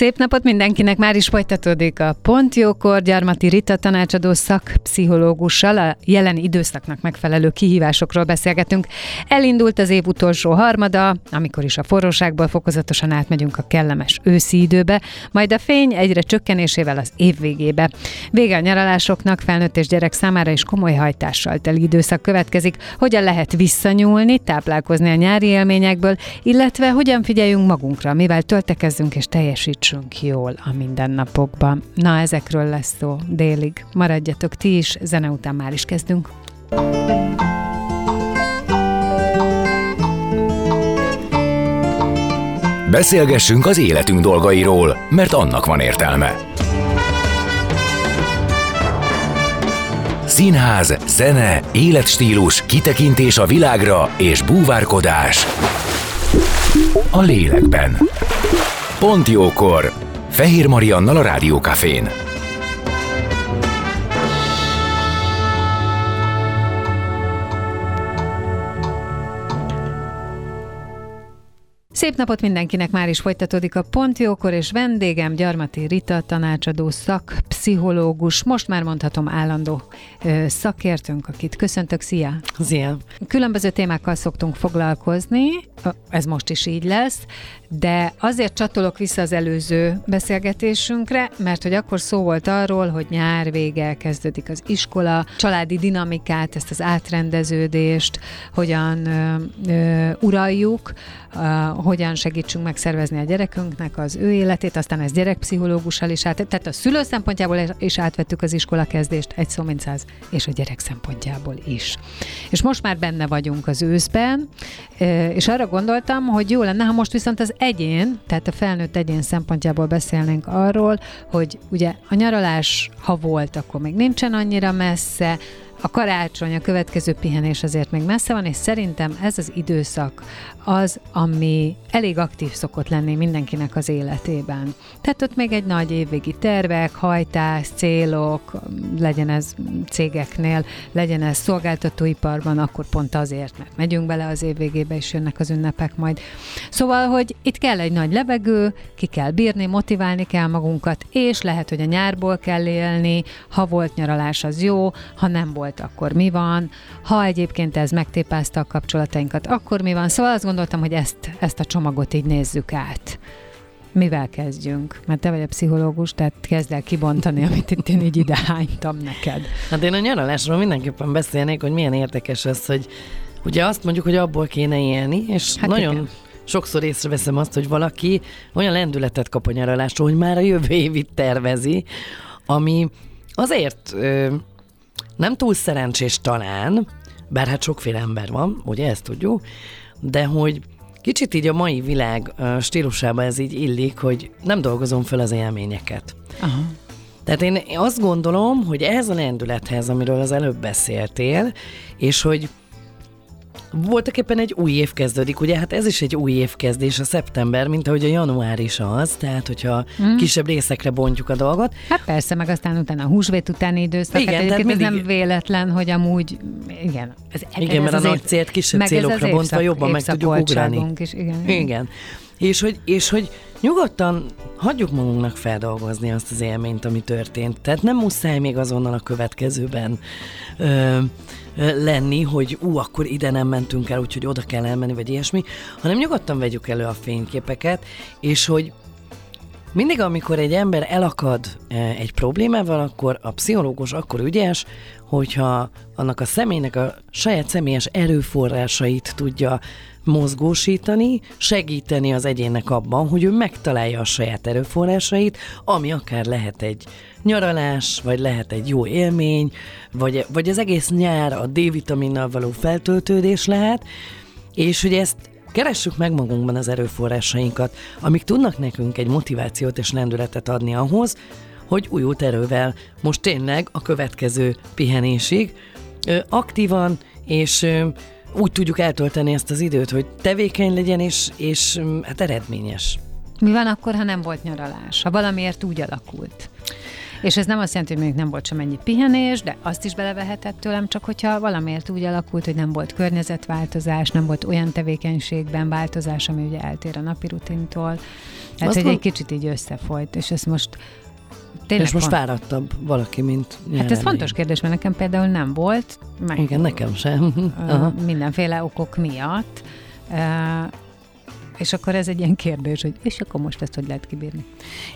Szép napot mindenkinek, már is folytatódik a Pont Jókor, Gyarmati Rita tanácsadó szakpszichológussal a jelen időszaknak megfelelő kihívásokról beszélgetünk. Elindult az év utolsó harmada, amikor is a forróságból fokozatosan átmegyünk a kellemes őszi időbe, majd a fény egyre csökkenésével az év végébe. Vége a nyaralásoknak, felnőtt és gyerek számára is komoly hajtással teli időszak következik. Hogyan lehet visszanyúlni, táplálkozni a nyári élményekből, illetve hogyan figyeljünk magunkra, mivel töltekezzünk és teljesítsünk tartsunk jól a mindennapokban. Na, ezekről lesz szó délig. Maradjatok ti is, zene után már is kezdünk. Beszélgessünk az életünk dolgairól, mert annak van értelme. Színház, zene, életstílus, kitekintés a világra és búvárkodás a lélekben. Pont jókor! Fehér Mariannal a Rádiókafén. Szép napot mindenkinek, már is folytatódik a Pont Jókor, és vendégem Gyarmati Rita, tanácsadó szakpszichológus, most már mondhatom állandó ö, szakértőnk, akit köszöntök, szia! Szia! Különböző témákkal szoktunk foglalkozni, ez most is így lesz, de azért csatolok vissza az előző beszélgetésünkre, mert hogy akkor szó volt arról, hogy nyár vége kezdődik az iskola, családi dinamikát, ezt az átrendeződést, hogyan ö, ö, uraljuk, ö, hogyan segítsünk megszervezni a gyerekünknek az ő életét, aztán ez gyerekpszichológussal is át, tehát a szülő szempontjából is átvettük az iskola kezdést, egy szó mint száz, és a gyerek szempontjából is. És most már benne vagyunk az őszben, és arra gondoltam, hogy jó lenne, ha most viszont az egyén, tehát a felnőtt egyén szempontjából beszélnénk arról, hogy ugye a nyaralás, ha volt, akkor még nincsen annyira messze, a karácsony, a következő pihenés azért még messze van, és szerintem ez az időszak az, ami elég aktív szokott lenni mindenkinek az életében. Tehát ott még egy nagy évvégi tervek, hajtás, célok, legyen ez cégeknél, legyen ez szolgáltatóiparban, akkor pont azért, mert megyünk bele az év végébe, és jönnek az ünnepek majd. Szóval, hogy itt kell egy nagy levegő, ki kell bírni, motiválni kell magunkat, és lehet, hogy a nyárból kell élni, ha volt nyaralás, az jó, ha nem volt akkor mi van, ha egyébként ez megtépázta a kapcsolatainkat, akkor mi van. Szóval azt gondoltam, hogy ezt, ezt a csomagot így nézzük át. Mivel kezdjünk? Mert te vagy a pszichológus, tehát kezd el kibontani, amit itt én így ide hánytam neked. Hát én a nyaralásról mindenképpen beszélnék, hogy milyen érdekes az, hogy ugye azt mondjuk, hogy abból kéne élni, és hát nagyon igen. sokszor észreveszem azt, hogy valaki olyan lendületet kap a nyaralásról, hogy már a jövő évit tervezi, ami azért ö, nem túl szerencsés talán, bár hát sokféle ember van, ugye ezt tudjuk, de hogy kicsit így a mai világ stílusában ez így illik, hogy nem dolgozom fel az élményeket. Aha. Tehát én azt gondolom, hogy ez a lendülethez, amiről az előbb beszéltél, és hogy voltak éppen egy új év kezdődik, ugye? Hát ez is egy új évkezdés a szeptember, mint ahogy a január is az, tehát hogyha mm. kisebb részekre bontjuk a dolgot. Hát persze, meg aztán utána a húsvét utáni időszak. Igen, hát tehát mindig... ez nem véletlen, hogy amúgy, igen. Ez, igen, ez mert a nagy célt kisebb célokra bontva jobban meg tudjuk ugrani. Is, igen. igen. És hogy, és hogy nyugodtan hagyjuk magunknak feldolgozni azt az élményt, ami történt. Tehát nem muszáj még azonnal a következőben ö, lenni, hogy ú, akkor ide nem mentünk el, úgyhogy oda kell elmenni, vagy ilyesmi, hanem nyugodtan vegyük elő a fényképeket, és hogy mindig, amikor egy ember elakad egy problémával, akkor a pszichológus akkor ügyes, hogyha annak a személynek a saját személyes erőforrásait tudja mozgósítani, segíteni az egyének abban, hogy ő megtalálja a saját erőforrásait, ami akár lehet egy nyaralás, vagy lehet egy jó élmény, vagy, vagy az egész nyár a D-vitaminnal való feltöltődés lehet, és hogy ezt Keressük meg magunkban az erőforrásainkat, amik tudnak nekünk egy motivációt és lendületet adni ahhoz, hogy újult erővel most tényleg a következő pihenésig aktívan és úgy tudjuk eltölteni ezt az időt, hogy tevékeny legyen és, és hát eredményes. Mi van akkor, ha nem volt nyaralás? Ha valamiért úgy alakult? És ez nem azt jelenti, hogy még nem volt sem ennyi pihenés, de azt is belevehetett tőlem, csak hogyha valamiért úgy alakult, hogy nem volt környezetváltozás, nem volt olyan tevékenységben változás, ami ugye eltér a napi rutintól. Tehát, hogy egy kicsit így összefolyt, és ezt most Tényleg és most van. fáradtabb valaki, mint Hát ez fontos kérdés, mert nekem például nem volt. Meg, Igen, nekem sem. Aha. Mindenféle okok miatt. És akkor ez egy ilyen kérdés, hogy és akkor most ezt hogy lehet kibírni?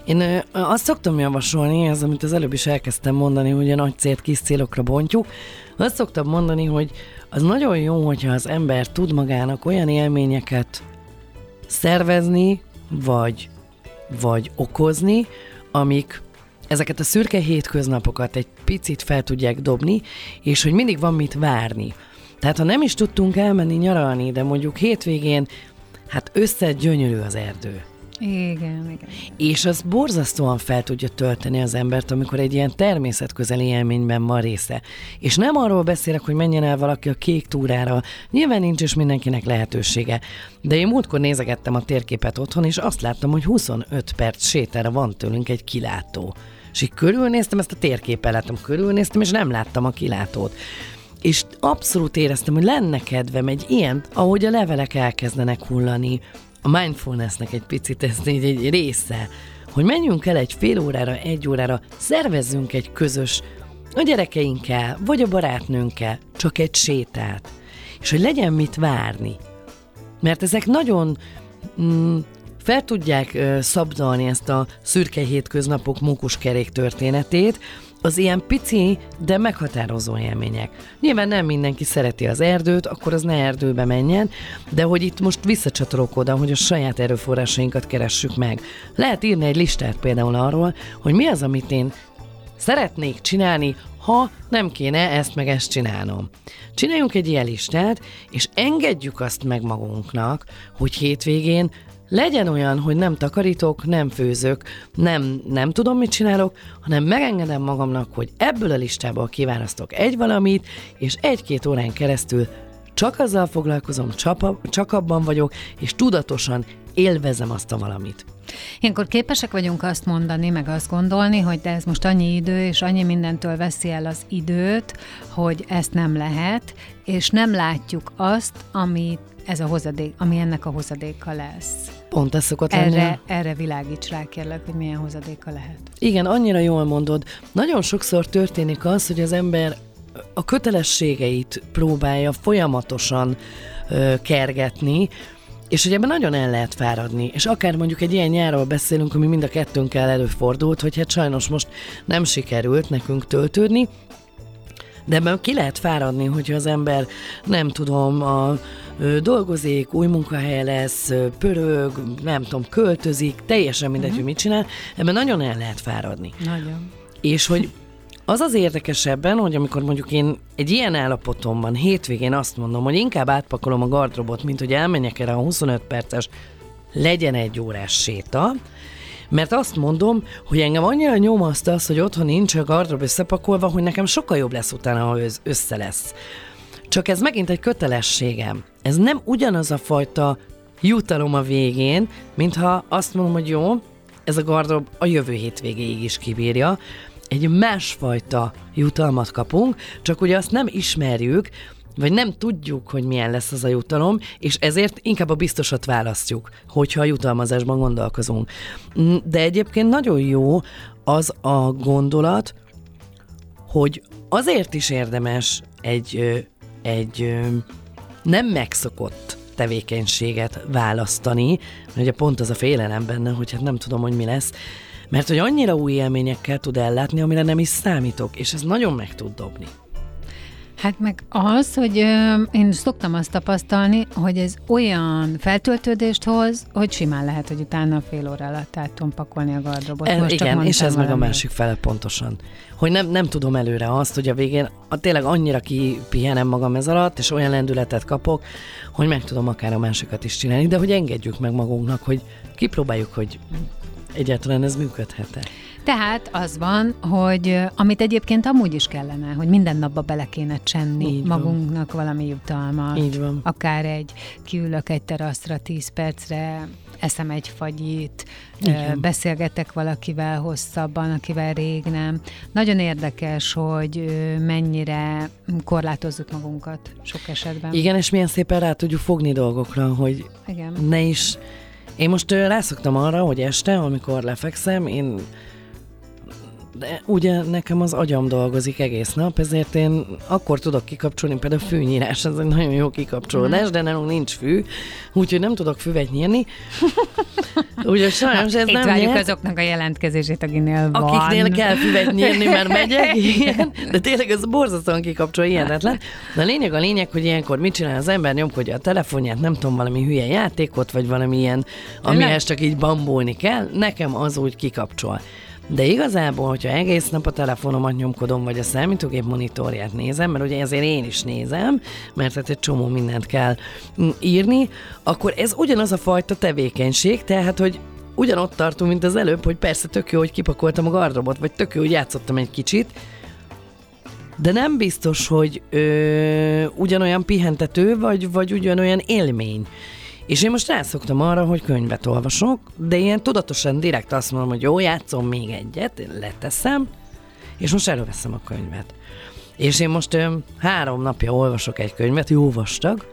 Én ö, azt szoktam javasolni, ez amit az előbb is elkezdtem mondani, hogy a nagy célt kis célokra bontjuk. Azt szoktam mondani, hogy az nagyon jó, hogyha az ember tud magának olyan élményeket szervezni, vagy, vagy okozni, amik ezeket a szürke hétköznapokat egy picit fel tudják dobni, és hogy mindig van mit várni. Tehát ha nem is tudtunk elmenni nyaralni, de mondjuk hétvégén Hát össze gyönyörű az erdő. Igen, igen. És az borzasztóan fel tudja tölteni az embert, amikor egy ilyen természetközeli élményben van része. És nem arról beszélek, hogy menjen el valaki a kék túrára, nyilván nincs is mindenkinek lehetősége. De én múltkor nézegettem a térképet otthon, és azt láttam, hogy 25 perc sétára van tőlünk egy kilátó. És így körülnéztem, ezt a térképet láttam, körülnéztem, és nem láttam a kilátót és abszolút éreztem, hogy lenne kedvem egy ilyen, ahogy a levelek elkezdenek hullani, a mindfulnessnek egy picit ez egy, egy része, hogy menjünk el egy fél órára, egy órára, szervezzünk egy közös, a gyerekeinkkel, vagy a barátnőnkkel, csak egy sétát, és hogy legyen mit várni. Mert ezek nagyon mm, fel tudják uh, szabdalni ezt a szürke hétköznapok mókuskerék történetét, az ilyen pici, de meghatározó élmények. Nyilván nem mindenki szereti az erdőt, akkor az ne erdőbe menjen, de hogy itt most visszacsatolok oda, hogy a saját erőforrásainkat keressük meg. Lehet írni egy listát például arról, hogy mi az, amit én szeretnék csinálni, ha nem kéne ezt meg ezt csinálnom. Csináljunk egy ilyen listát, és engedjük azt meg magunknak, hogy hétvégén legyen olyan, hogy nem takarítok, nem főzök, nem, nem tudom, mit csinálok, hanem megengedem magamnak, hogy ebből a listából kiválasztok egy valamit, és egy-két órán keresztül csak azzal foglalkozom, csak abban vagyok, és tudatosan élvezem azt a valamit. Ilyenkor képesek vagyunk azt mondani, meg azt gondolni, hogy de ez most annyi idő, és annyi mindentől veszi el az időt, hogy ezt nem lehet, és nem látjuk azt, amit ez a hozadék, ami ennek a hozadéka lesz. Pont ez szokott lenni. Erre, erre világíts rá, kérlek, hogy milyen hozadéka lehet. Igen, annyira jól mondod. Nagyon sokszor történik az, hogy az ember a kötelességeit próbálja folyamatosan ö, kergetni, és hogy ebben nagyon el lehet fáradni. És akár mondjuk egy ilyen nyárról beszélünk, ami mind a kettőnkkel előfordult, hogy hát sajnos most nem sikerült nekünk töltődni, de ebben ki lehet fáradni, hogyha az ember, nem tudom, a, dolgozik, új munkahelye lesz, pörög, nem tudom, költözik, teljesen mindegy, uh-huh. hogy mit csinál, ebben nagyon el lehet fáradni. Nagyon. És hogy az az érdekesebben, hogy amikor mondjuk én egy ilyen állapotomban hétvégén azt mondom, hogy inkább átpakolom a gardrobot, mint hogy elmenjek erre a 25 perces legyen egy órás séta, mert azt mondom, hogy engem annyira nyomaszt az, hogy otthon nincs a gardrób összepakolva, hogy nekem sokkal jobb lesz utána, ha össze lesz. Csak ez megint egy kötelességem. Ez nem ugyanaz a fajta jutalom a végén, mintha azt mondom, hogy jó, ez a gardrób a jövő hétvégéig is kibírja, egy másfajta jutalmat kapunk, csak ugye azt nem ismerjük, vagy nem tudjuk, hogy milyen lesz az a jutalom, és ezért inkább a biztosat választjuk, hogyha a jutalmazásban gondolkozunk. De egyébként nagyon jó az a gondolat, hogy azért is érdemes egy, egy nem megszokott tevékenységet választani, ugye pont az a félelem benne, hogy hát nem tudom, hogy mi lesz, mert hogy annyira új élményekkel tud ellátni, amire nem is számítok, és ez nagyon meg tud dobni. Hát meg az, hogy ö, én szoktam azt tapasztalni, hogy ez olyan feltöltődést hoz, hogy simán lehet, hogy utána fél óra alatt át tudom pakolni a gardrobot. El, Most csak igen, és ez mondtam meg a másik fele pontosan. Hogy nem, nem tudom előre azt, hogy a végén a, tényleg annyira kipihenem magam ez alatt, és olyan lendületet kapok, hogy meg tudom akár a másikat is csinálni, de hogy engedjük meg magunknak, hogy kipróbáljuk, hogy egyáltalán ez működhet-e. Tehát az van, hogy amit egyébként amúgy is kellene, hogy minden napba bele kéne csenni Így van. magunknak valami jutalmat. Így van. Akár egy, kiülök egy teraszra 10 percre, eszem egy fagyit, Igen. beszélgetek valakivel hosszabban, akivel rég nem. Nagyon érdekes, hogy mennyire korlátozzuk magunkat sok esetben. Igen, és milyen szépen rá tudjuk fogni dolgokra, hogy Igen. ne is... Én most rászoktam arra, hogy este, amikor lefekszem, én de ugye nekem az agyam dolgozik egész nap, ezért én akkor tudok kikapcsolni, például a fűnyírás, ez egy nagyon jó kikapcsolódás, de nálunk nincs fű, úgyhogy nem tudok füvet nyírni. Ugye sajnos ez Itt nem várjuk nyert. azoknak a jelentkezését, akinél van. Akiknél kell füvet nyírni, mert megyek, igen. De tényleg ez borzasztóan kikapcsol, ilyetetlen. De a lényeg a lényeg, hogy ilyenkor mit csinál az ember, nyomkodja a telefonját, nem tudom, valami hülye játékot, vagy valami ilyen, amihez csak így bambulni kell, nekem az úgy kikapcsol. De igazából, hogyha egész nap a telefonomat nyomkodom, vagy a számítógép monitorját nézem, mert ugye ezért én is nézem, mert hát egy csomó mindent kell mm, írni, akkor ez ugyanaz a fajta tevékenység, tehát, hogy ugyanott tartunk, mint az előbb, hogy persze tök jó, hogy kipakoltam a gardrobot, vagy tök jó, hogy játszottam egy kicsit, de nem biztos, hogy ö, ugyanolyan pihentető, vagy, vagy ugyanolyan élmény. És én most rászoktam arra, hogy könyvet olvasok, de ilyen tudatosan direkt azt mondom, hogy jó, játszom még egyet, én leteszem, és most előveszem a könyvet. És én most ö, három napja olvasok egy könyvet, jó vastag,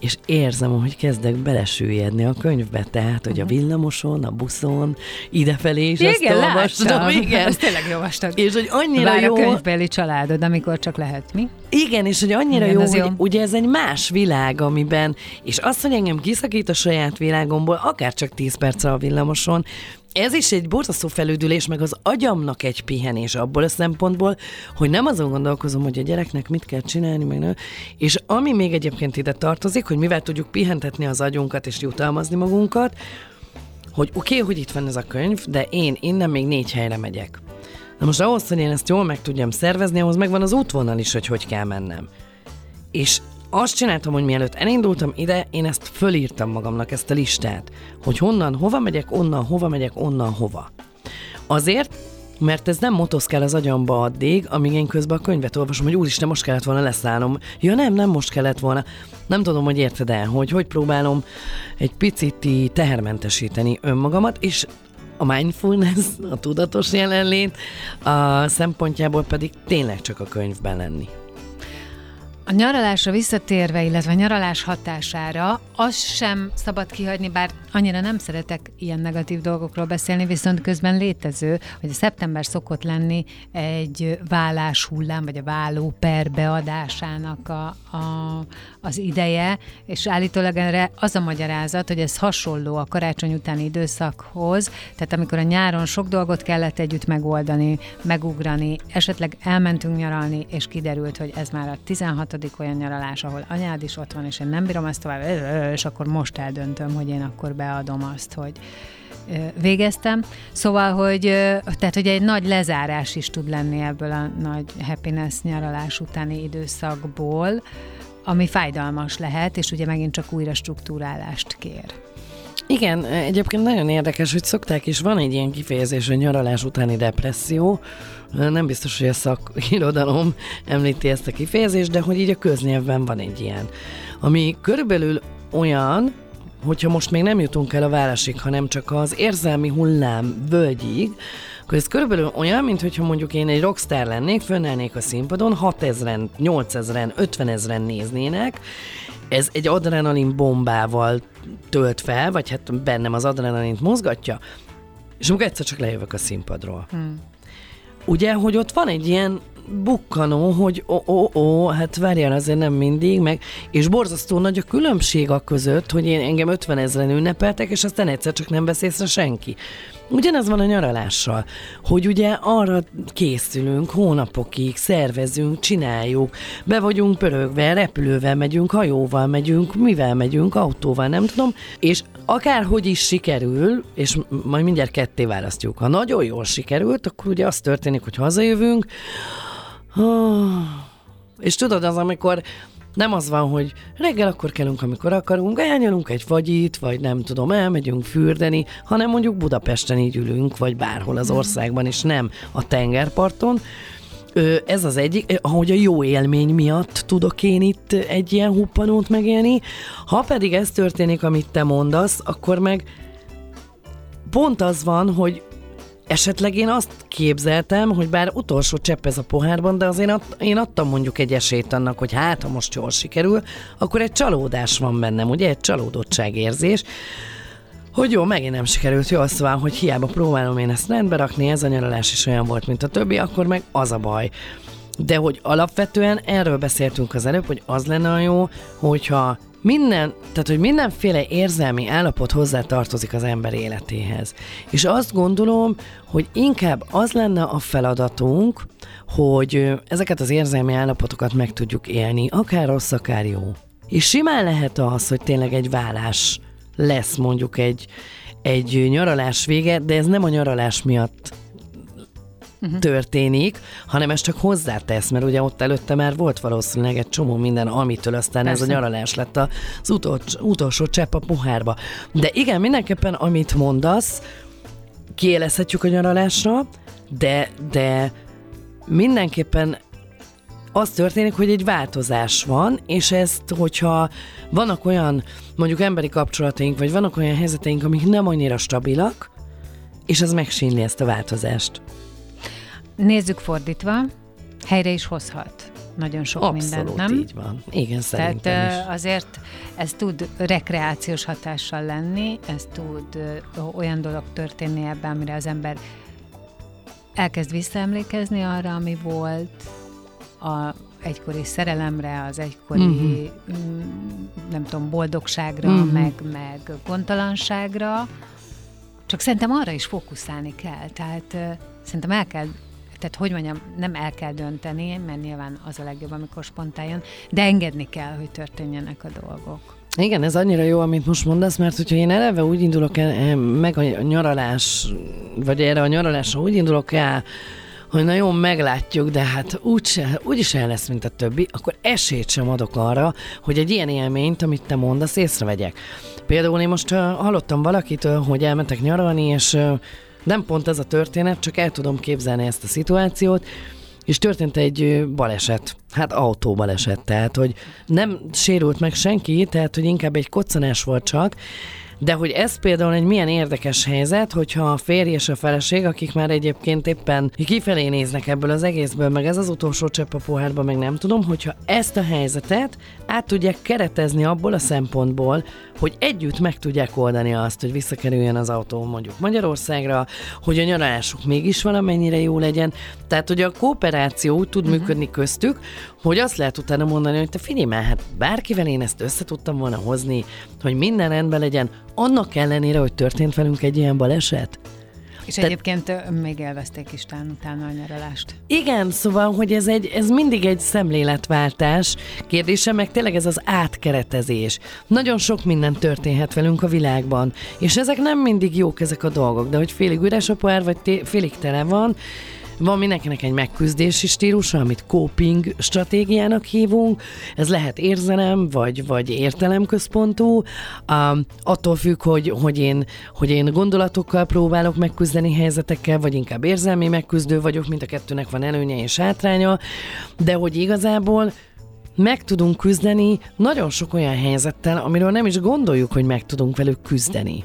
és érzem, hogy kezdek belesüllyedni a könyvbe, tehát, hogy a villamoson, a buszon, idefelé is Igen, olvastam. láttam. Igen. Ez tényleg jó vastag. És hogy annyira Vár jó... a könyvbeli családod, amikor csak lehet, mi? Igen, és hogy annyira Igen, jó, az hogy jó. ugye ez egy más világ, amiben, és azt, hogy engem kiszakít a saját világomból, akár csak 10 perc a villamoson, ez is egy borzasztó felüdülés, meg az agyamnak egy pihenés abból a szempontból, hogy nem azon gondolkozom, hogy a gyereknek mit kell csinálni, meg nem. És ami még egyébként ide tartozik, hogy mivel tudjuk pihentetni az agyunkat és jutalmazni magunkat, hogy oké, okay, hogy itt van ez a könyv, de én innen még négy helyre megyek. Na most ahhoz, hogy én ezt jól meg tudjam szervezni, ahhoz megvan az útvonal is, hogy hogy kell mennem. És azt csináltam, hogy mielőtt elindultam ide, én ezt fölírtam magamnak, ezt a listát, hogy honnan hova megyek, onnan hova megyek, onnan hova. Azért, mert ez nem motoszkál az agyamba addig, amíg én közben a könyvet olvasom, hogy úristen, most kellett volna leszállnom. Ja nem, nem most kellett volna. Nem tudom, hogy érted el, hogy hogy próbálom egy picit tehermentesíteni önmagamat, és a mindfulness, a tudatos jelenlét a szempontjából pedig tényleg csak a könyvben lenni. A nyaralásra visszatérve, illetve a nyaralás hatására, azt sem szabad kihagyni, bár annyira nem szeretek ilyen negatív dolgokról beszélni, viszont közben létező, hogy a szeptember szokott lenni egy vállás hullám, vagy a válló per beadásának a, a, az ideje, és állítólag erre az a magyarázat, hogy ez hasonló a karácsony utáni időszakhoz, tehát amikor a nyáron sok dolgot kellett együtt megoldani, megugrani, esetleg elmentünk nyaralni, és kiderült, hogy ez már a 16 olyan nyaralás, ahol anyád is ott van, és én nem bírom ezt tovább, és akkor most eldöntöm, hogy én akkor beadom azt, hogy végeztem. Szóval, hogy, tehát, hogy egy nagy lezárás is tud lenni ebből a nagy happiness nyaralás utáni időszakból, ami fájdalmas lehet, és ugye megint csak újra struktúrálást kér. Igen, egyébként nagyon érdekes, hogy szokták, és van egy ilyen kifejezés, hogy nyaralás utáni depresszió. Nem biztos, hogy a szakirodalom említi ezt a kifejezést, de hogy így a köznyelvben van egy ilyen. Ami körülbelül olyan, hogyha most még nem jutunk el a városig, hanem csak az érzelmi hullám völgyig, akkor ez körülbelül olyan, mint hogyha mondjuk én egy rockstar lennék, fönnelnék a színpadon, 6000-en, 8000-en, 50 ezeren néznének, ez egy adrenalin bombával tölt fel, vagy hát bennem az adrenalint mozgatja, és amikor egyszer csak lejövök a színpadról. Hmm. Ugye, hogy ott van egy ilyen bukkanó, hogy ó, ó, ó, hát várjál azért nem mindig, meg, és borzasztó nagy a különbség a között, hogy én engem 50 ezeren ünnepeltek, és aztán egyszer csak nem vesz észre senki. Ugyanez van a nyaralással, hogy ugye arra készülünk hónapokig, szervezünk, csináljuk, be vagyunk pörögve, repülővel megyünk, hajóval megyünk, mivel megyünk, autóval, nem tudom, és akárhogy is sikerül, és majd mindjárt ketté választjuk, ha nagyon jól sikerült, akkor ugye az történik, hogy hazajövünk, és tudod, az, amikor nem az van, hogy reggel akkor kellünk, amikor akarunk, elnyalunk egy fagyit, vagy nem tudom, elmegyünk fürdeni, hanem mondjuk Budapesten így ülünk, vagy bárhol az országban, és nem a tengerparton. Ez az egyik, ahogy a jó élmény miatt tudok én itt egy ilyen huppanót megélni. Ha pedig ez történik, amit te mondasz, akkor meg pont az van, hogy Esetleg én azt képzeltem, hogy bár utolsó csepp ez a pohárban, de azért ad, én adtam mondjuk egy esélyt annak, hogy hát, ha most jól sikerül, akkor egy csalódás van bennem, ugye, egy csalódottságérzés, hogy jó, megint nem sikerült, jó, szóval, hogy hiába próbálom én ezt rendbe rakni, ez a nyaralás is olyan volt, mint a többi, akkor meg az a baj. De hogy alapvetően erről beszéltünk az előbb, hogy az lenne a jó, hogyha minden, tehát hogy mindenféle érzelmi állapot hozzá tartozik az ember életéhez. És azt gondolom, hogy inkább az lenne a feladatunk, hogy ezeket az érzelmi állapotokat meg tudjuk élni, akár rossz, akár jó. És simán lehet az, hogy tényleg egy vállás lesz mondjuk egy, egy nyaralás vége, de ez nem a nyaralás miatt uh-huh. történik, hanem ez csak hozzátesz, mert ugye ott előtte már volt valószínűleg egy csomó minden, amitől aztán Persze. ez a nyaralás lett az utolsó, utolsó csepp a pohárba. De igen, mindenképpen amit mondasz, kiélezhetjük a nyaralásra, de, de mindenképpen az történik, hogy egy változás van, és ezt, hogyha vannak olyan mondjuk emberi kapcsolataink, vagy vannak olyan helyzeteink, amik nem annyira stabilak, és az megsínli ezt a változást. Nézzük fordítva, helyre is hozhat nagyon sok Abszolút mindent, nem? így van. Igen, szerintem Tehát is. azért ez tud rekreációs hatással lenni, ez tud olyan dolog történni ebben, amire az ember elkezd visszaemlékezni arra, ami volt, a egykori szerelemre, az egykori, uh-huh. nem tudom, boldogságra, uh-huh. meg, meg gondtalanságra, csak szerintem arra is fókuszálni kell. Tehát szerintem el kell tehát hogy mondjam, nem el kell dönteni, mert nyilván az a legjobb, amikor spontán jön, de engedni kell, hogy történjenek a dolgok. Igen, ez annyira jó, amit most mondasz, mert hogyha én eleve úgy indulok el, meg a nyaralás, vagy erre a nyaralásra úgy indulok el, hogy na jó, meglátjuk, de hát úgyse, úgyis el lesz, mint a többi, akkor esélyt sem adok arra, hogy egy ilyen élményt, amit te mondasz, észrevegyek. Például én most uh, hallottam valakitől, hogy elmentek nyaralni, és nem pont ez a történet, csak el tudom képzelni ezt a szituációt, és történt egy baleset, hát autóbaleset, tehát hogy nem sérült meg senki, tehát hogy inkább egy koccanás volt csak, de hogy ez például egy milyen érdekes helyzet, hogyha a férj és a feleség, akik már egyébként éppen kifelé néznek ebből az egészből, meg ez az utolsó csepp a pohárba, meg nem tudom, hogyha ezt a helyzetet át tudják keretezni abból a szempontból, hogy együtt meg tudják oldani azt, hogy visszakerüljön az autó mondjuk Magyarországra, hogy a nyaralásuk mégis valamennyire jó legyen. Tehát, hogy a kooperáció úgy tud uh-huh. működni köztük, hogy azt lehet utána mondani, hogy te figyelj már, hát bárkivel én ezt össze tudtam volna hozni, hogy minden rendben legyen, annak ellenére, hogy történt velünk egy ilyen baleset. És Te... egyébként még élvezték is talán utána a nyaralást. Igen, szóval, hogy ez, egy, ez mindig egy szemléletváltás kérdése, meg tényleg ez az átkeretezés. Nagyon sok minden történhet velünk a világban, és ezek nem mindig jók ezek a dolgok, de hogy félig üres a pohár, vagy té- félig tele van, van mindenkinek egy megküzdési stílusa, amit coping stratégiának hívunk. Ez lehet érzelem, vagy, vagy értelemközpontú. Um, attól függ, hogy, hogy, én, hogy én gondolatokkal próbálok megküzdeni helyzetekkel, vagy inkább érzelmi megküzdő vagyok, mint a kettőnek van előnye és hátránya. De hogy igazából meg tudunk küzdeni nagyon sok olyan helyzettel, amiről nem is gondoljuk, hogy meg tudunk velük küzdeni.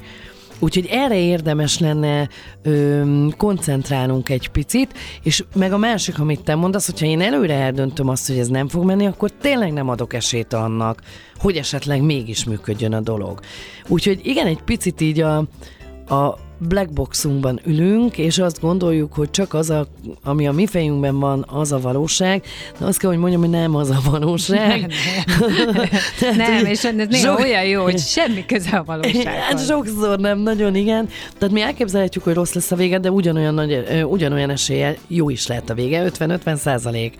Úgyhogy erre érdemes lenne ö, koncentrálnunk egy picit, és meg a másik, amit te mondasz, hogyha én előre eldöntöm azt, hogy ez nem fog menni, akkor tényleg nem adok esélyt annak, hogy esetleg mégis működjön a dolog. Úgyhogy igen, egy picit így a, a black boxunkban ülünk, és azt gondoljuk, hogy csak az, a, ami a mi fejünkben van, az a valóság, de azt kell, hogy mondjam, hogy nem az a valóság. Nem, nem és ez néha sok... olyan jó, hogy semmi köze a valósághoz. Hát sokszor nem, nagyon igen. Tehát mi elképzelhetjük, hogy rossz lesz a vége, de ugyanolyan, nagy, ugyanolyan esélye jó is lehet a vége, 50-50 százalék.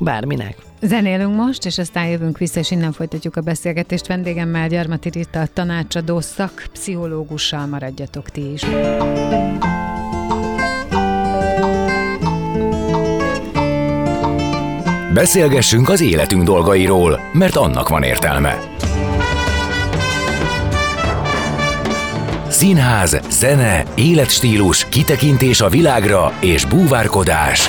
Bárminek. Zenélünk most, és aztán jövünk vissza, és innen folytatjuk a beszélgetést vendégemmel, Gyarmati Rita, tanácsadó szak, pszichológussal maradjatok ti is. Beszélgessünk az életünk dolgairól, mert annak van értelme. Színház, zene, életstílus, kitekintés a világra és búvárkodás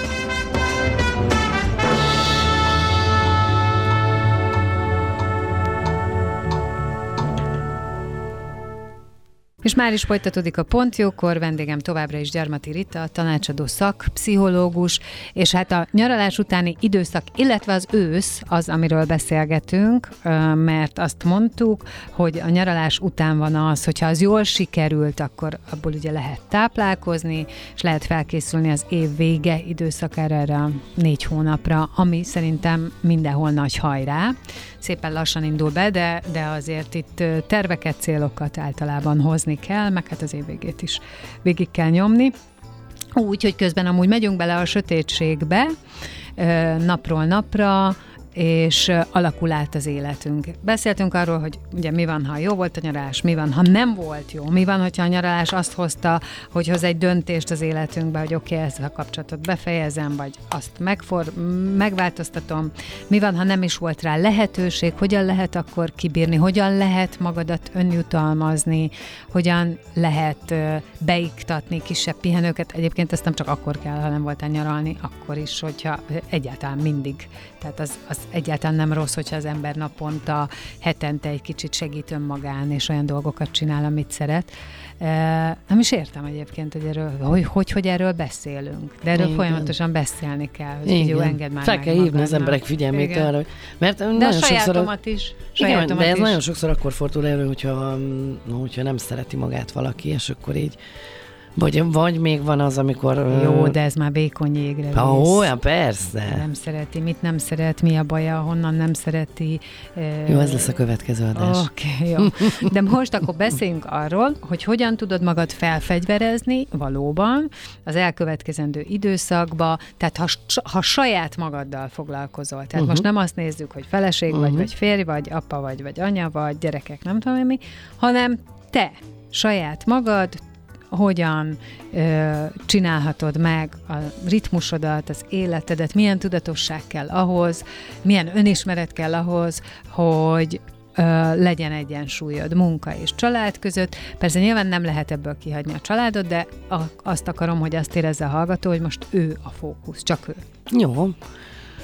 És már is folytatódik a pontjókor, vendégem továbbra is Gyarmati Rita, tanácsadó szak, pszichológus, és hát a nyaralás utáni időszak, illetve az ősz az, amiről beszélgetünk, mert azt mondtuk, hogy a nyaralás után van az, hogyha az jól sikerült, akkor abból ugye lehet táplálkozni, és lehet felkészülni az év vége időszakára, erre a négy hónapra, ami szerintem mindenhol nagy hajrá. Szépen lassan indul be, de, de azért itt terveket, célokat általában hozni kell, meg hát az évvégét is végig kell nyomni. Úgy, hogy közben amúgy megyünk bele a sötétségbe, napról napra, és alakul át az életünk. Beszéltünk arról, hogy ugye mi van, ha jó volt a nyaralás, mi van, ha nem volt jó, mi van, hogyha a nyaralás azt hozta, hogy hoz egy döntést az életünkbe, hogy oké, okay, ezt a kapcsolatot befejezem, vagy azt megfor, megváltoztatom, mi van, ha nem is volt rá lehetőség, hogyan lehet akkor kibírni, hogyan lehet magadat önjutalmazni, hogyan lehet beiktatni kisebb pihenőket. Egyébként ezt nem csak akkor kell, ha nem voltál nyaralni, akkor is, hogyha egyáltalán mindig. Tehát az, az egyáltalán nem rossz, hogyha az ember naponta, hetente egy kicsit segít önmagán, és olyan dolgokat csinál, amit szeret. Nem is értem egyébként, hogy, erről, hogy, hogy, hogy erről beszélünk. De erről Igen. folyamatosan beszélni kell, hogy Igen. jó, engedd már Fel kell hívni az emberek figyelmét Igen. arra. Mert de nagyon a sajátomat sokszor, is. Sajátomat Igen, de ez is. nagyon sokszor akkor fordul elő, hogyha, hogyha nem szereti magát valaki, és akkor így vagy, vagy még van az, amikor... Jó, de ez már vékony jégre Ó, oh, olyan persze. Nem szereti, mit nem szeret, mi a baja, honnan nem szereti. Jó, ez lesz a következő adás. Oké, okay, jó. De most akkor beszéljünk arról, hogy hogyan tudod magad felfegyverezni valóban az elkövetkezendő időszakba, tehát ha, ha saját magaddal foglalkozol. Tehát uh-huh. most nem azt nézzük, hogy feleség uh-huh. vagy, vagy férj vagy, apa vagy, vagy anya vagy, gyerekek, nem tudom mi, hanem te saját magad, hogyan ö, csinálhatod meg a ritmusodat, az életedet, milyen tudatosság kell ahhoz, milyen önismeret kell ahhoz, hogy ö, legyen egyensúlyod munka és család között. Persze nyilván nem lehet ebből kihagyni a családot, de a, azt akarom, hogy azt érezze a hallgató, hogy most ő a fókusz, csak ő. Jó.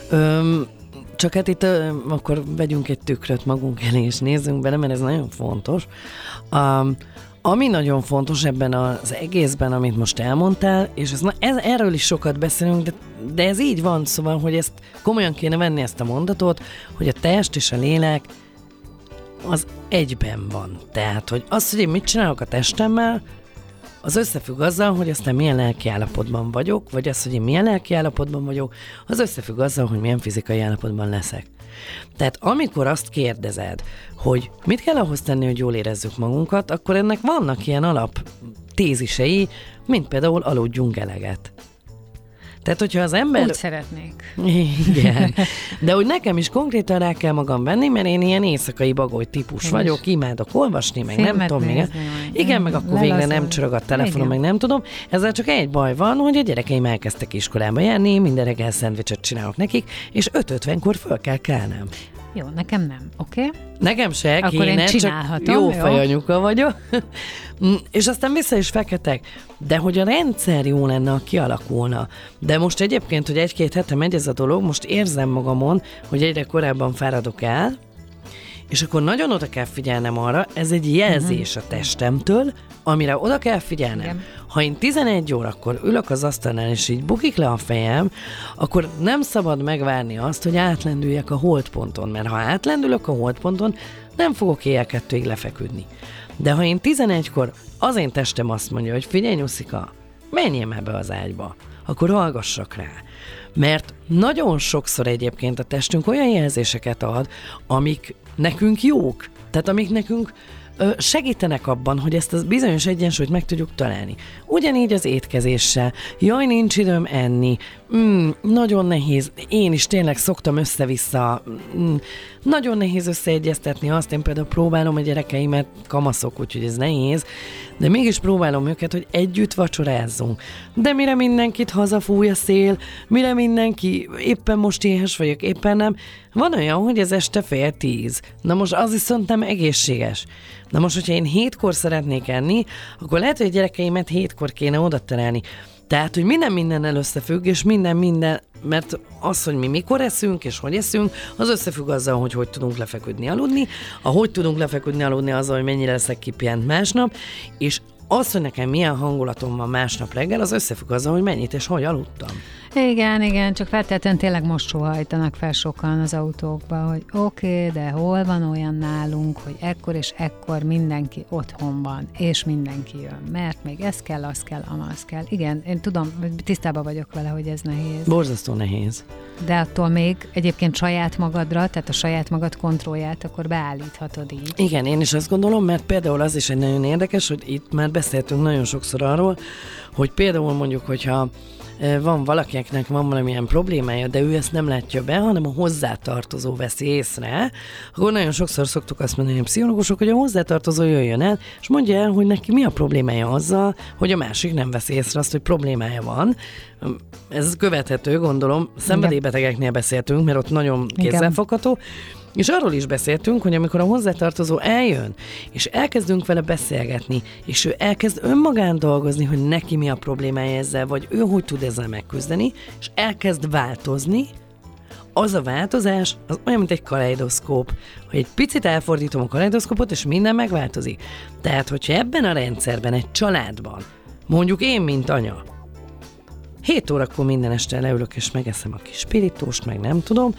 Öm, csak hát itt ö, akkor vegyünk egy tükröt magunk elé, és nézzünk bele, mert ez nagyon fontos. Um, ami nagyon fontos ebben az egészben, amit most elmondtál, és ez, ez, erről is sokat beszélünk, de, de ez így van, szóval, hogy ezt komolyan kéne venni ezt a mondatot, hogy a test és a lélek az egyben van. Tehát, hogy az, hogy én mit csinálok a testemmel, az összefügg azzal, hogy aztán milyen lelki állapotban vagyok, vagy az, hogy én milyen lelki állapotban vagyok, az összefügg azzal, hogy milyen fizikai állapotban leszek. Tehát amikor azt kérdezed, hogy mit kell ahhoz tenni, hogy jól érezzük magunkat, akkor ennek vannak ilyen alap tézisei, mint például aludjunk eleget. Tehát, hogyha az ember... Úgy szeretnék. Igen. De hogy nekem is konkrétan rá kell magam venni, mert én ilyen éjszakai bagoly típus én vagyok, is. imádok olvasni, meg Filmet nem tudom még. Igen, meg akkor végre nem csörög a telefonom, meg nem tudom. Ezzel csak egy baj van, hogy a gyerekeim elkezdtek iskolába járni, minden reggel szendvicset csinálok nekik, és 5.50-kor föl kell kelnem. Jó, nekem nem, oké? Okay? Nekem se Akkor kéne, én csak jó, jó fejanyuka vagyok. Mm, és aztán vissza is feketek. De hogy a rendszer jó lenne, ha kialakulna. De most egyébként, hogy egy-két hete megy ez a dolog, most érzem magamon, hogy egyre korábban fáradok el, És akkor nagyon oda kell figyelnem arra, ez egy jelzés a testemtől, amire oda kell figyelnem. Igen. Ha én 11 órakor ülök az asztalnál, és így bukik le a fejem, akkor nem szabad megvárni azt, hogy átlendüljek a holdponton, mert ha átlendülök a holdponton, nem fogok éjjel kettőig lefeküdni. De ha én 11-kor az én testem azt mondja, hogy figyelj, Nyuszika, menjem ebbe az ágyba, akkor hallgassak rá. Mert nagyon sokszor egyébként a testünk olyan jelzéseket ad, amik nekünk jók, tehát amik nekünk segítenek abban, hogy ezt a bizonyos egyensúlyt meg tudjuk találni. Ugyanígy az étkezéssel. Jaj, nincs időm enni. Mm, nagyon nehéz. Én is tényleg szoktam össze-vissza. Mm, nagyon nehéz összeegyeztetni azt. Én például próbálom a gyerekeimet, kamaszok, úgyhogy ez nehéz, de mégis próbálom őket, hogy együtt vacsorázzunk. De mire mindenkit hazafúj a szél, mire mindenki éppen most éhes vagyok, éppen nem, van olyan, hogy ez este fél tíz. Na most az viszont nem egészséges. Na most, hogyha én hétkor szeretnék enni, akkor lehet, hogy a gyerekeimet hétkor kéne oda terelni. Tehát, hogy minden mindennel összefügg, és minden minden, mert az, hogy mi mikor eszünk, és hogy eszünk, az összefügg azzal, hogy hogy tudunk lefeküdni, aludni. A hogy tudunk lefeküdni, aludni azzal, hogy mennyire leszek kipient másnap, és az, hogy nekem milyen hangulatom van másnap reggel, az összefügg azzal, hogy mennyit és hogy aludtam. Igen, igen, csak feltétlenül tényleg most sohajtanak fel sokan az autókba, hogy oké, okay, de hol van olyan nálunk, hogy ekkor és ekkor mindenki otthon van, és mindenki jön, mert még ez kell, az kell, amaz kell. Igen, én tudom, tisztában vagyok vele, hogy ez nehéz. Borzasztó nehéz. De attól még egyébként saját magadra, tehát a saját magad kontrollját akkor beállíthatod így. Igen, én is azt gondolom, mert például az is egy nagyon érdekes, hogy itt már beszéltünk nagyon sokszor arról, hogy például mondjuk, hogyha van valakinek van valamilyen problémája, de ő ezt nem látja be, hanem a hozzátartozó veszi észre, akkor nagyon sokszor szoktuk azt mondani a pszichológusok, hogy a hozzátartozó jöjjön el, és mondja el, hogy neki mi a problémája azzal, hogy a másik nem veszi észre azt, hogy problémája van. Ez követhető, gondolom. Szenvedélybetegeknél beszéltünk, mert ott nagyon kézzelfogható. És arról is beszéltünk, hogy amikor a hozzátartozó eljön, és elkezdünk vele beszélgetni, és ő elkezd önmagán dolgozni, hogy neki mi a problémája ezzel, vagy ő hogy tud ezzel megküzdeni, és elkezd változni, az a változás az olyan, mint egy kaleidoszkóp, hogy egy picit elfordítom a kaleidoszkópot, és minden megváltozik. Tehát, hogyha ebben a rendszerben, egy családban, mondjuk én, mint anya, 7 órakor minden este leülök és megeszem a kis spiritóst, meg nem tudom,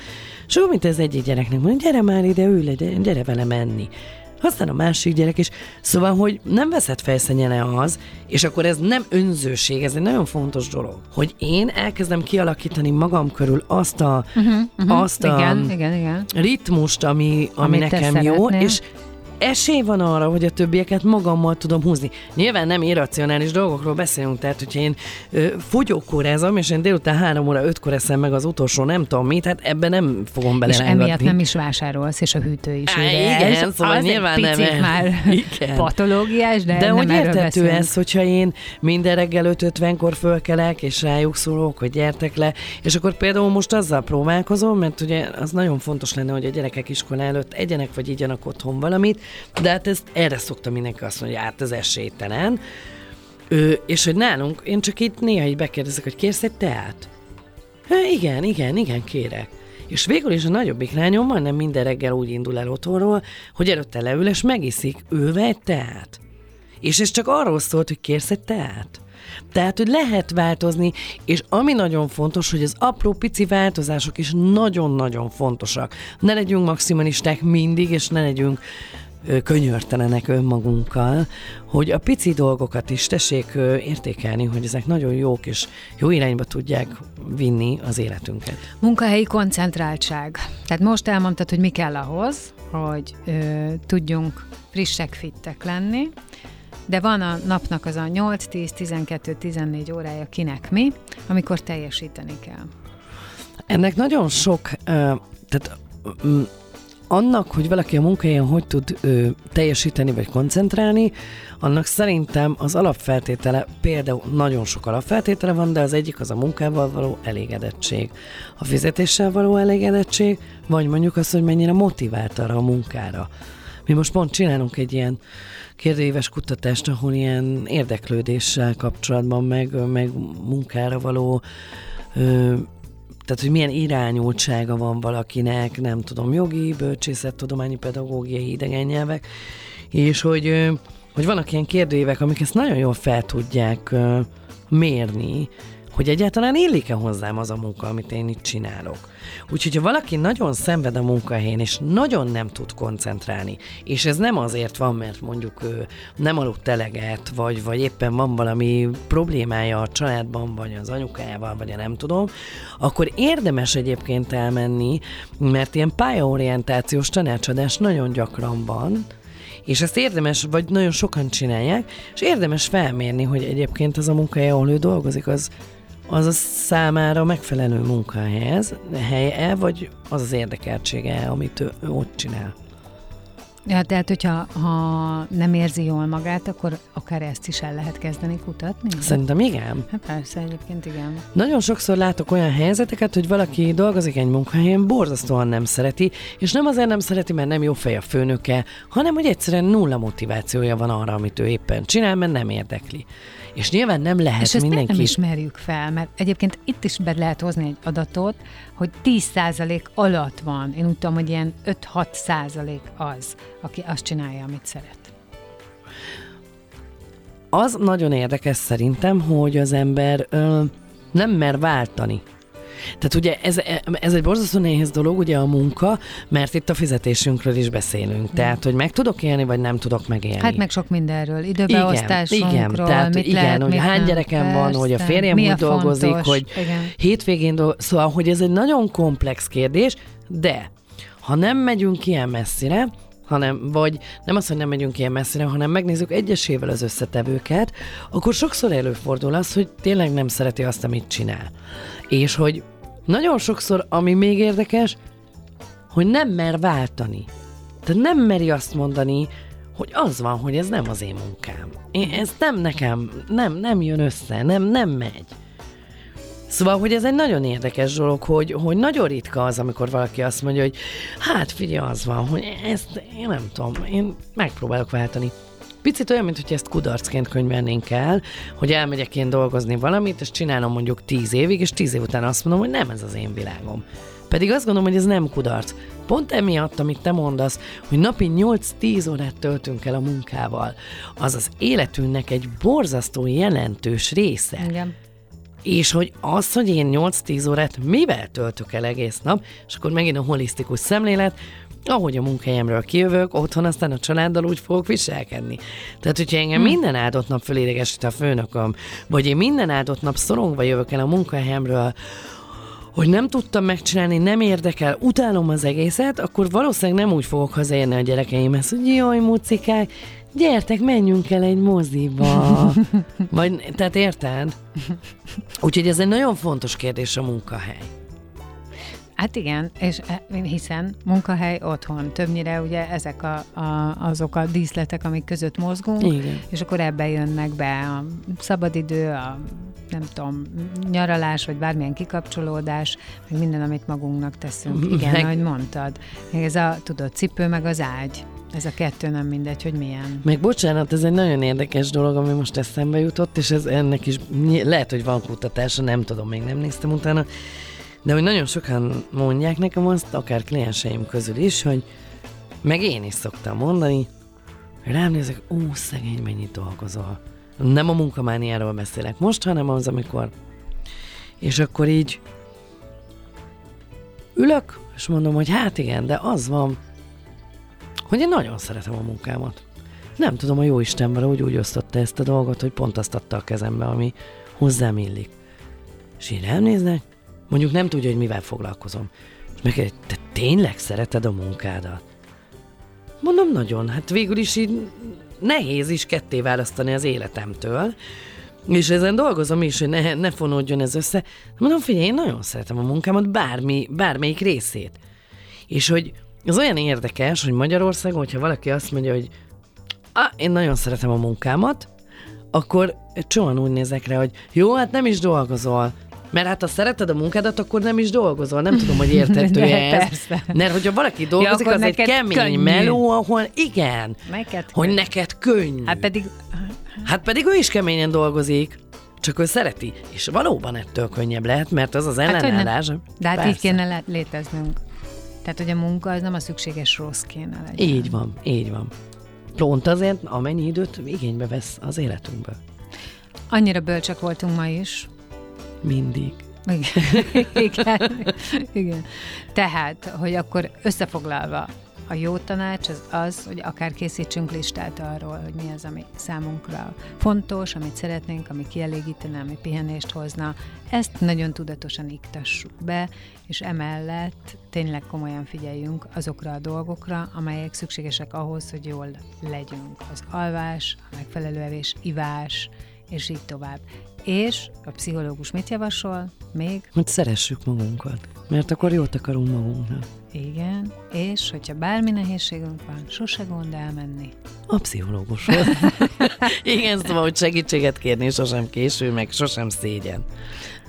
és úgy, mint ez egyik gyereknek mondja, gyere már ide, ülj le, gyere vele menni. Aztán a másik gyerek is. Szóval, hogy nem veszed fejszennyele az, és akkor ez nem önzőség, ez egy nagyon fontos dolog, hogy én elkezdem kialakítani magam körül azt a, uh-huh, uh-huh, azt a igen, igen, ritmust, ami, ami Amit nekem jó, és esély van arra, hogy a többieket magammal tudom húzni. Nyilván nem irracionális dolgokról beszélünk, tehát hogyha én ö, fogyókórázom, és én délután három óra ötkor eszem meg az utolsó nem tudom mit, hát ebben nem fogom bele. És emiatt nem is vásárolsz, és a hűtő is Á, Igen, szóval az nyilván egy nem. már igen. patológiás, de, de nem hogy értető ez, hogyha én minden reggel 5-50-kor fölkelek, és rájuk szólok, hogy gyertek le, és akkor például most azzal próbálkozom, mert ugye az nagyon fontos lenne, hogy a gyerekek iskola előtt egyenek vagy igyanak otthon valamit, de hát ezt, erre szokta mindenki azt mondani, hogy hát ez esélytelen. Ő, és hogy nálunk, én csak itt néha így bekérdezek, hogy kérsz egy teát? Há, igen, igen, igen, kérek. És végül is a nagyobbik lányom majdnem minden reggel úgy indul el otthonról, hogy előtte leül és megiszik őve egy teát. És ez csak arról szólt, hogy kérsz egy teát. Tehát, hogy lehet változni, és ami nagyon fontos, hogy az apró pici változások is nagyon-nagyon fontosak. Ne legyünk maximalisták mindig, és ne legyünk könyörtelenek önmagunkkal, hogy a pici dolgokat is tessék értékelni, hogy ezek nagyon jók, és jó irányba tudják vinni az életünket. Munkahelyi koncentráltság. Tehát most elmondtad, hogy mi kell ahhoz, hogy ö, tudjunk frissek, fittek lenni, de van a napnak az a 8, 10, 12, 14 órája kinek mi, amikor teljesíteni kell. Ennek nagyon sok, tehát annak, hogy valaki a munkáján hogy tud ö, teljesíteni vagy koncentrálni, annak szerintem az alapfeltétele, például nagyon sok alapfeltétele van, de az egyik az a munkával való elégedettség. A fizetéssel való elégedettség, vagy mondjuk az, hogy mennyire motivált arra a munkára. Mi most pont csinálunk egy ilyen kérdőíves kutatást, ahol ilyen érdeklődéssel kapcsolatban, meg, meg munkára való Tehát, hogy milyen irányultsága van valakinek, nem tudom, jogi, bölcsészet, tudományi, pedagógiai, idegen nyelvek, és hogy, hogy vannak ilyen kérdőívek, amik ezt nagyon jól fel tudják mérni, hogy egyáltalán illik-e hozzám az a munka, amit én itt csinálok. Úgyhogy, ha valaki nagyon szenved a munkahelyén, és nagyon nem tud koncentrálni, és ez nem azért van, mert mondjuk ő nem aludt eleget, vagy, vagy éppen van valami problémája a családban, vagy az anyukájával, vagy a nem tudom, akkor érdemes egyébként elmenni, mert ilyen pályaorientációs tanácsadás nagyon gyakran van, és ezt érdemes, vagy nagyon sokan csinálják, és érdemes felmérni, hogy egyébként az a munkahely, ahol ő dolgozik, az az a számára megfelelő munkahelyhez, helye, vagy az az érdekeltsége, amit ő ott csinál. Ja, tehát, hogyha ha nem érzi jól magát, akkor akár ezt is el lehet kezdeni kutatni? Szerintem igen. Hát persze, egyébként igen. Nagyon sokszor látok olyan helyzeteket, hogy valaki dolgozik egy munkahelyen, borzasztóan nem szereti, és nem azért nem szereti, mert nem jó fej a főnöke, hanem hogy egyszerűen nulla motivációja van arra, amit ő éppen csinál, mert nem érdekli. És nyilván nem lehet és ezt mindenki... nem ismerjük fel, mert egyébként itt is be lehet hozni egy adatot, hogy 10% alatt van. Én úgy tudom, hogy ilyen 5-6% az, aki azt csinálja, amit szeret. Az nagyon érdekes szerintem, hogy az ember ö, nem mer váltani. Tehát ugye ez, ez egy borzasztó nehéz dolog, ugye a munka, mert itt a fizetésünkről is beszélünk. Tehát, hogy meg tudok élni, vagy nem tudok megélni. Hát meg sok mindenről, időbeosztásunkról, igen, igen, tehát, mit igen, lehet, hogy mit hány nem. gyerekem Persze. van, hogy a férjem Mi úgy a dolgozik, fontos? hogy igen. hétvégén dolgozik. Szóval, hogy ez egy nagyon komplex kérdés, de ha nem megyünk ilyen messzire, hanem, vagy nem az, hogy nem megyünk ilyen messzire, hanem megnézzük egyesével az összetevőket, akkor sokszor előfordul az, hogy tényleg nem szereti azt, amit csinál. És hogy nagyon sokszor, ami még érdekes, hogy nem mer váltani. Tehát nem meri azt mondani, hogy az van, hogy ez nem az én munkám. Én, ez nem nekem, nem, nem jön össze, nem, nem megy. Szóval, hogy ez egy nagyon érdekes dolog, hogy, hogy nagyon ritka az, amikor valaki azt mondja, hogy hát figyelj, az van, hogy ezt én nem tudom, én megpróbálok váltani. Picit olyan, mintha ezt kudarcként könyvelnénk el, hogy elmegyek én dolgozni valamit, és csinálom mondjuk tíz évig, és tíz év után azt mondom, hogy nem ez az én világom. Pedig azt gondolom, hogy ez nem kudarc. Pont emiatt, amit te mondasz, hogy napi 8-10 órát töltünk el a munkával, az az életünknek egy borzasztó jelentős része. Igen. És hogy az, hogy én 8-10 órát mivel töltök el egész nap, és akkor megint a holisztikus szemlélet, ahogy a munkahelyemről kijövök, otthon aztán a családdal úgy fogok viselkedni. Tehát, hogyha engem hmm. minden áldott nap fölédegesít a főnököm, vagy én minden áldott nap szorongva jövök el a munkahelyemről, hogy nem tudtam megcsinálni, nem érdekel, utálom az egészet, akkor valószínűleg nem úgy fogok hazaérni a gyerekeimhez, hogy jaj, mucikák, gyertek, menjünk el egy moziba. Vagy, tehát érted? Úgyhogy ez egy nagyon fontos kérdés a munkahely. Hát igen, és e- hiszen munkahely otthon. Többnyire ugye ezek a, a, azok a díszletek, amik között mozgunk, Igen. és akkor ebbe jönnek be a szabadidő, a nem tudom, nyaralás, vagy bármilyen kikapcsolódás, meg minden, amit magunknak teszünk. Igen, Meg- ahogy mondtad. Még ez a, tudod, cipő meg az ágy. Ez a kettő nem mindegy, hogy milyen. Meg bocsánat, ez egy nagyon érdekes dolog, ami most eszembe jutott, és ez ennek is lehet, hogy van kutatása, nem tudom, még nem néztem utána, de hogy nagyon sokan mondják nekem azt, akár klienseim közül is, hogy meg én is szoktam mondani, rám nézek, ó, szegény, mennyit dolgozol. Nem a munkamániáról beszélek most, hanem az, amikor és akkor így ülök, és mondom, hogy hát igen, de az van, hogy én nagyon szeretem a munkámat. Nem tudom, a jó Isten valahogy úgy osztotta ezt a dolgot, hogy pont azt adta a kezembe, ami hozzám illik. És így elnéznek, mondjuk nem tudja, hogy mivel foglalkozom. És meg te tényleg szereted a munkádat? Mondom, nagyon. Hát végül is így nehéz is ketté választani az életemtől, és ezen dolgozom is, hogy ne, ne fonódjon ez össze. Mondom, figyelj, én nagyon szeretem a munkámat, bármi, bármelyik részét. És hogy az olyan érdekes, hogy Magyarországon, hogyha valaki azt mondja, hogy ah, én nagyon szeretem a munkámat, akkor egy csomóan úgy nézek rá, hogy jó, hát nem is dolgozol. Mert hát ha szereted a munkádat, akkor nem is dolgozol. Nem tudom, hogy értető De ez. persze. Mert hogyha valaki dolgozik, akkor az egy kemény könnyű. meló, ahol igen, Neked hogy könnyű. neked könnyű. Hát pedig Hát pedig ő is keményen dolgozik. csak ő szereti. És valóban ettől könnyebb lehet, mert az az ellenállás. Hát, de hát persze. így kéne léteznünk. Tehát, hogy a munka az nem a szükséges rossz kéne legyen. Így van, így van. Pont azért, amennyi időt igénybe vesz az életünkből. Annyira bölcsek voltunk ma is. Mindig. Igen. Igen. Tehát, hogy akkor összefoglalva, a jó tanács az az, hogy akár készítsünk listát arról, hogy mi az, ami számunkra fontos, amit szeretnénk, ami kielégítene, ami pihenést hozna. Ezt nagyon tudatosan iktassuk be, és emellett tényleg komolyan figyeljünk azokra a dolgokra, amelyek szükségesek ahhoz, hogy jól legyünk. Az alvás, a megfelelő evés, ivás, és így tovább. És a pszichológus mit javasol még? Hogy szeressük magunkat, mert akkor jót akarunk magunknak. Igen, és hogyha bármi nehézségünk van, sose gond elmenni. A pszichológushoz. Igen, szóval, hogy segítséget kérni sosem késő, meg sosem szégyen.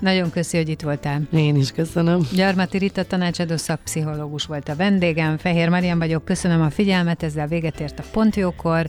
Nagyon köszi, hogy itt voltál. Én is köszönöm. Gyarmati Rita tanácsadó szakpszichológus volt a vendégem. Fehér Marian vagyok, köszönöm a figyelmet, ezzel véget ért a Pontjókor.